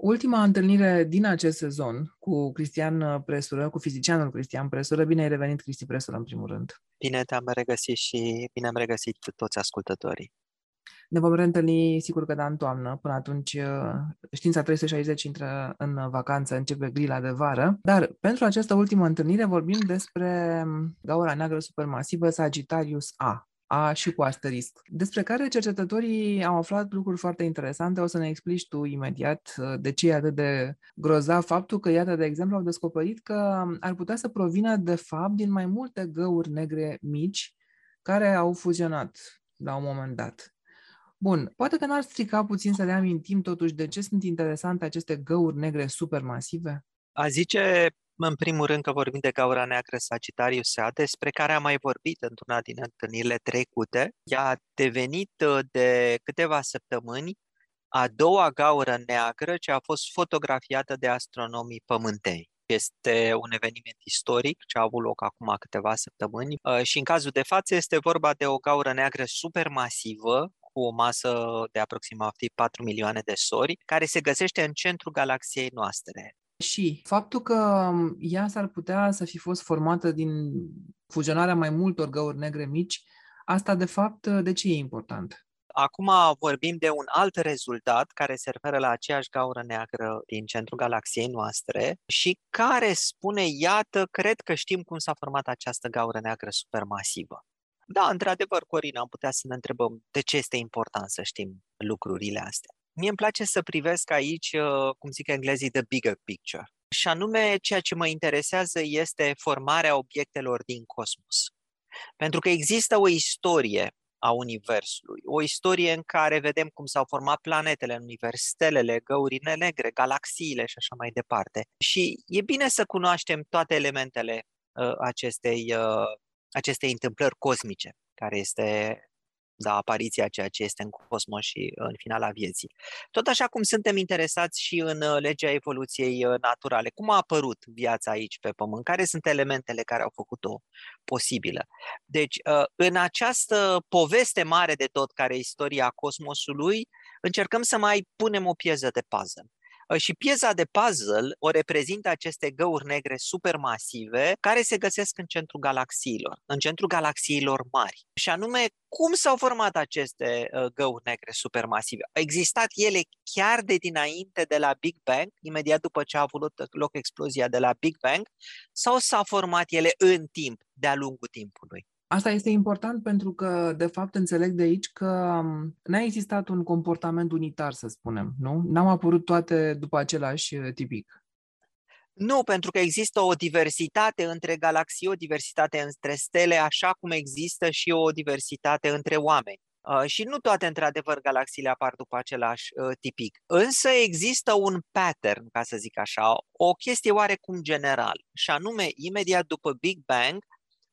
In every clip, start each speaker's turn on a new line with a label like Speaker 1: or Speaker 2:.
Speaker 1: Ultima întâlnire din acest sezon cu Cristian Presură, cu fizicianul Cristian Presură. Bine ai revenit, Cristi Presură, în primul rând.
Speaker 2: Bine te-am regăsit și bine am regăsit toți ascultătorii.
Speaker 1: Ne vom reîntâlni, sigur că da, în toamnă. Până atunci, știința 360 intră în vacanță, începe grila de vară. Dar pentru această ultimă întâlnire vorbim despre gaura neagră supermasivă Sagittarius A. A și cu asterisc, despre care cercetătorii au aflat lucruri foarte interesante. O să ne explici tu imediat uh, de ce e atât de grozav faptul că, iată, de exemplu, au descoperit că ar putea să provină, de fapt, din mai multe găuri negre mici care au fuzionat la un moment dat. Bun, poate că n-ar strica puțin să le amintim totuși de ce sunt interesante aceste găuri negre supermasive?
Speaker 2: A zice în primul rând că vorbim de gaura neagră Sagittarius A, despre care am mai vorbit într-una din întâlnirile trecute. Ea a devenit uh, de câteva săptămâni a doua gaură neagră ce a fost fotografiată de astronomii pământeni. Este un eveniment istoric ce a avut loc acum câteva săptămâni uh, și în cazul de față este vorba de o gaură neagră supermasivă cu o masă de aproximativ 4 milioane de sori, care se găsește în centrul galaxiei noastre.
Speaker 1: Și faptul că ea s-ar putea să fi fost formată din fuzionarea mai multor găuri negre mici, asta de fapt de ce e important?
Speaker 2: Acum vorbim de un alt rezultat care se referă la aceeași gaură neagră din centrul galaxiei noastre și care spune, iată, cred că știm cum s-a format această gaură neagră supermasivă. Da, într-adevăr, Corina, am putea să ne întrebăm de ce este important să știm lucrurile astea. Mie îmi place să privesc aici, uh, cum zic englezii, the bigger picture. Și anume, ceea ce mă interesează este formarea obiectelor din cosmos. Pentru că există o istorie a Universului, o istorie în care vedem cum s-au format planetele în univers, stelele, găurile negre, galaxiile și așa mai departe. Și e bine să cunoaștem toate elementele uh, acestei, uh, acestei întâmplări cosmice, care este da, apariția a ceea ce este în cosmos și în finala vieții. Tot așa cum suntem interesați și în uh, legea evoluției uh, naturale. Cum a apărut viața aici pe Pământ? Care sunt elementele care au făcut-o posibilă? Deci, uh, în această poveste mare de tot, care e istoria cosmosului, încercăm să mai punem o pieză de puzzle. Ă, și piesa de puzzle o reprezintă aceste găuri negre supermasive care se găsesc în centrul galaxiilor, în centrul galaxiilor mari. Și anume, cum s-au format aceste ă, găuri negre supermasive? Au existat ele chiar de dinainte de la Big Bang, imediat după ce a avut loc explozia de la Big Bang, sau s-au format ele în timp, de-a lungul timpului?
Speaker 1: Asta este important pentru că, de fapt, înțeleg de aici că n-a existat un comportament unitar, să spunem, nu? N-au apărut toate după același uh, tipic.
Speaker 2: Nu, pentru că există o diversitate între galaxii, o diversitate între stele, așa cum există și o diversitate între oameni. Uh, și nu toate, într-adevăr, galaxiile apar după același uh, tipic. Însă există un pattern, ca să zic așa, o chestie oarecum general, și anume, imediat după Big Bang,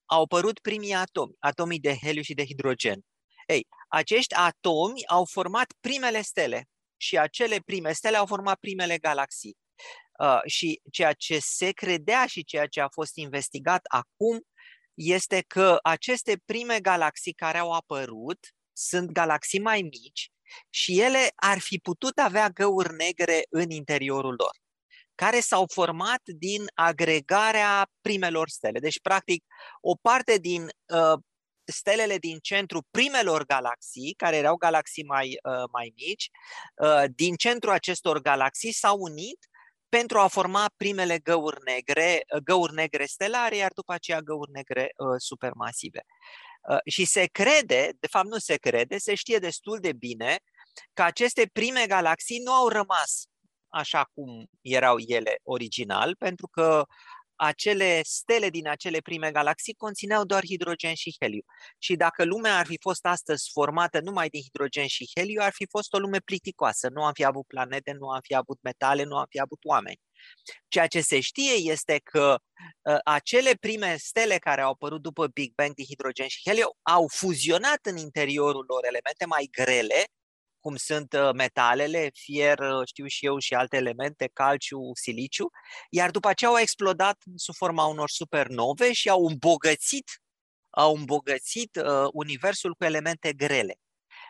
Speaker 2: au apărut primii atomi, atomii de heliu și de hidrogen. Ei, acești atomi au format primele stele și acele prime stele au format primele galaxii. Uh, și ceea ce se credea și ceea ce a fost investigat acum este că aceste prime galaxii care au apărut sunt galaxii mai mici și ele ar fi putut avea găuri negre în interiorul lor care s-au format din agregarea primelor stele. Deci, practic, o parte din uh, stelele din centru primelor galaxii, care erau galaxii mai, uh, mai mici, uh, din centrul acestor galaxii s-au unit pentru a forma primele găuri negre, uh, găuri negre stelare, iar după aceea găuri negre uh, supermasive. Uh, și se crede, de fapt nu se crede, se știe destul de bine că aceste prime galaxii nu au rămas așa cum erau ele original, pentru că acele stele din acele prime galaxii conțineau doar hidrogen și heliu. Și dacă lumea ar fi fost astăzi formată numai din hidrogen și heliu, ar fi fost o lume plicticoasă. Nu am fi avut planete, nu am fi avut metale, nu am fi avut oameni. Ceea ce se știe este că uh, acele prime stele care au apărut după Big Bang de hidrogen și heliu au fuzionat în interiorul lor elemente mai grele cum sunt uh, metalele, fier, uh, știu și eu, și alte elemente, calciu, siliciu, iar după aceea au explodat sub forma unor supernove și au îmbogățit, au îmbogățit uh, universul cu elemente grele.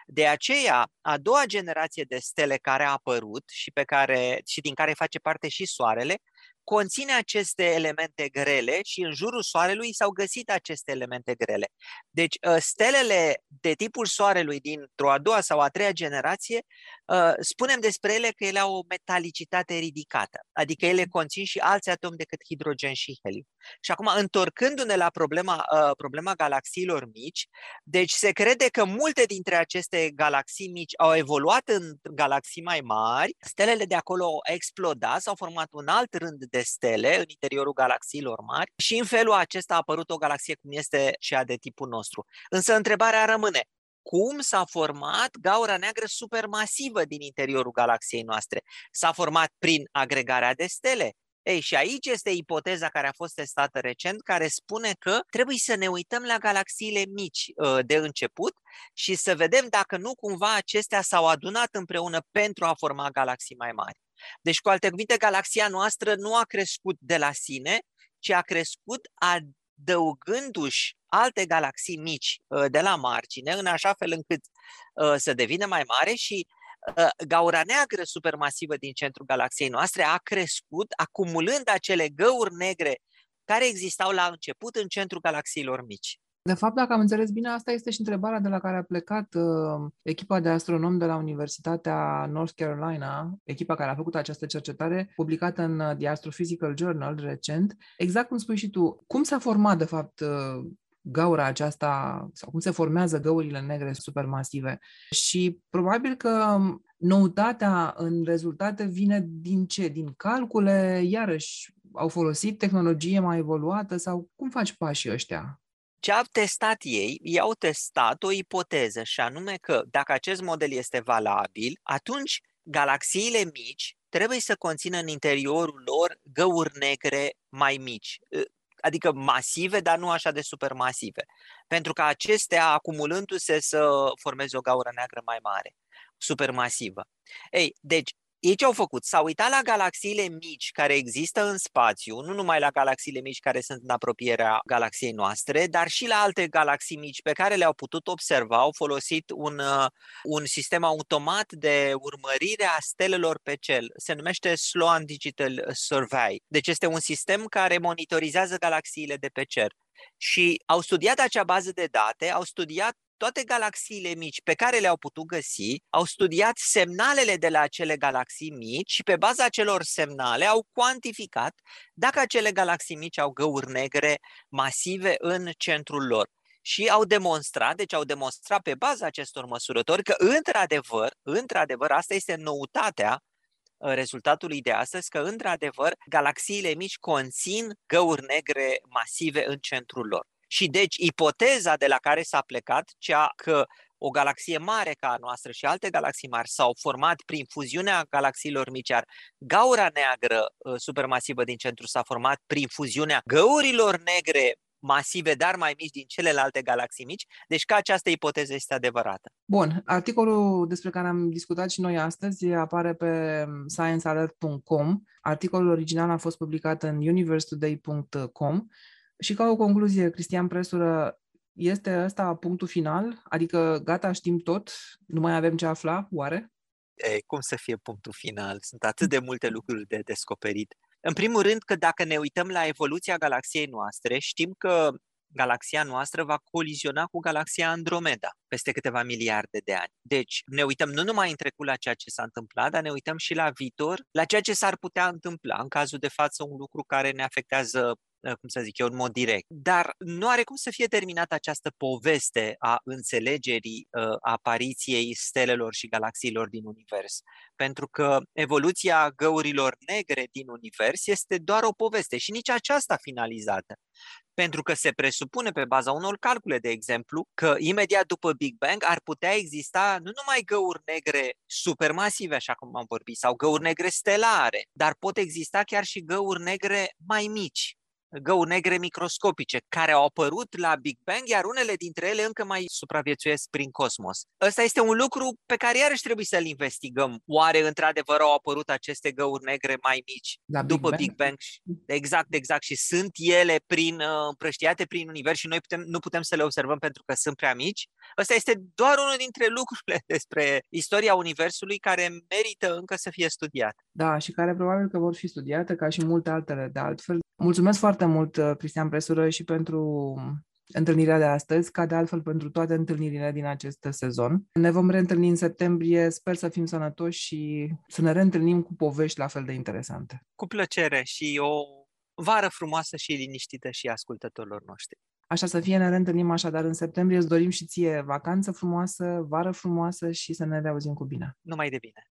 Speaker 2: De aceea, a doua generație de stele care a apărut și, pe care, și din care face parte și Soarele, conține aceste elemente grele și în jurul Soarelui s-au găsit aceste elemente grele. Deci, ă, stelele de tipul Soarelui dintr-o a doua sau a treia generație, ă, spunem despre ele că ele au o metalicitate ridicată, adică ele conțin și alți atomi decât hidrogen și heliu. Și acum, întorcându-ne la problema, ă, problema galaxiilor mici, deci se crede că multe dintre aceste galaxii mici au evoluat în galaxii mai mari, stelele de acolo au explodat, s-au format un alt rând de stele în interiorul galaxiilor mari și în felul acesta a apărut o galaxie cum este cea de tipul nostru. Însă întrebarea rămâne, cum s-a format gaura neagră supermasivă din interiorul galaxiei noastre? S-a format prin agregarea de stele, ei, și aici este ipoteza care a fost testată recent, care spune că trebuie să ne uităm la galaxiile mici ă, de început și să vedem dacă nu cumva acestea s-au adunat împreună pentru a forma galaxii mai mari. Deci, cu alte cuvinte, galaxia noastră nu a crescut de la sine, ci a crescut adăugându-și alte galaxii mici uh, de la margine, în așa fel încât uh, să devină mai mare și uh, gaura neagră supermasivă din centrul galaxiei noastre a crescut acumulând acele găuri negre care existau la început în centrul galaxiilor mici.
Speaker 1: De fapt, dacă am înțeles bine, asta este și întrebarea de la care a plecat uh, echipa de astronomi de la Universitatea North Carolina, echipa care a făcut această cercetare, publicată în uh, The Astrophysical Journal recent. Exact cum spui și tu, cum s-a format, de fapt, uh, gaura aceasta, sau cum se formează găurile negre supermasive. Și probabil că noutatea în rezultate vine din ce? Din calcule, iarăși, au folosit tehnologie mai evoluată sau cum faci pașii ăștia?
Speaker 2: Ce au testat ei? Ei au testat o ipoteză și anume că dacă acest model este valabil, atunci galaxiile mici trebuie să conțină în interiorul lor găuri negre mai mici, ă, adică masive, dar nu așa de supermasive, pentru că acestea, acumulându-se, să formeze o gaură neagră mai mare, supermasivă. Ei, deci ei ce au făcut? S-au uitat la galaxiile mici care există în spațiu, nu numai la galaxiile mici care sunt în apropierea galaxiei noastre, dar și la alte galaxii mici pe care le-au putut observa. Au folosit un, uh, un sistem automat de urmărire a stelelor pe cel. Se numește Sloan Digital Survey. Deci este un sistem care monitorizează galaxiile de pe cer și au studiat acea bază de date, au studiat toate galaxiile mici pe care le-au putut găsi, au studiat semnalele de la acele galaxii mici și pe baza acelor semnale au cuantificat dacă acele galaxii mici au găuri negre masive în centrul lor. Și au demonstrat, deci au demonstrat pe baza acestor măsurători că într-adevăr, într-adevăr, asta este noutatea uh, rezultatului de astăzi, că într-adevăr galaxiile mici conțin găuri negre masive în centrul lor. Și deci ipoteza de la care s-a plecat, cea că o galaxie mare ca a noastră și alte galaxii mari s-au format prin fuziunea galaxiilor mici, iar gaura neagră ă, supermasivă din centru s-a format prin fuziunea găurilor negre masive, dar mai mici din celelalte galaxii mici, deci că această ipoteză este adevărată.
Speaker 1: Bun, articolul despre care am discutat și noi astăzi apare pe sciencealert.com. Articolul original a fost publicat în universetoday.com și ca o concluzie, Cristian Presură, este ăsta punctul final? Adică gata, știm tot, nu mai avem ce afla, oare?
Speaker 2: E, cum să fie punctul final? Sunt atât de multe lucruri de descoperit. În primul rând că dacă ne uităm la evoluția galaxiei noastre, știm că galaxia noastră va coliziona cu galaxia Andromeda peste câteva miliarde de ani. Deci ne uităm nu numai în trecut la ceea ce s-a întâmplat, dar ne uităm și la viitor, la ceea ce s-ar putea întâmpla. În cazul de față, un lucru care ne afectează Uh, cum să zic eu, în mod direct. Dar nu are cum să fie terminată această poveste a înțelegerii uh, apariției stelelor și galaxiilor din univers. Pentru că evoluția găurilor negre din univers este doar o poveste și nici aceasta finalizată. Pentru că se presupune pe baza unor calcule, de exemplu, că imediat după Big Bang ar putea exista nu numai găuri negre supermasive, așa cum am vorbit, sau găuri negre stelare, dar pot exista chiar și găuri negre mai mici, găuri negre microscopice care au apărut la Big Bang, iar unele dintre ele încă mai supraviețuiesc prin cosmos. Ăsta este un lucru pe care iarăși trebuie să-l investigăm. Oare într-adevăr au apărut aceste găuri negre mai mici
Speaker 1: La
Speaker 2: după
Speaker 1: Big
Speaker 2: Big Bang? Exact, exact. Și sunt ele prin, uh, împrăștiate prin univers și noi putem, nu putem să le observăm pentru că sunt prea mici? Ăsta este doar unul dintre lucrurile despre istoria universului care merită încă să fie studiat.
Speaker 1: Da, și care probabil că vor fi studiate ca și multe altele de altfel. Mulțumesc foarte mult, uh, Cristian Presură, și pentru întâlnirea de astăzi, ca de altfel pentru toate întâlnirile din acest sezon. Ne vom reîntâlni în septembrie, sper să fim sănătoși și să ne reîntâlnim cu povești la fel de interesante.
Speaker 2: Cu plăcere și o vară frumoasă și liniștită și ascultătorilor noștri.
Speaker 1: Așa să fie, ne reîntâlnim așadar în septembrie. Îți dorim și ție vacanță frumoasă, vară frumoasă și să ne reauzim cu bine.
Speaker 2: Numai de bine!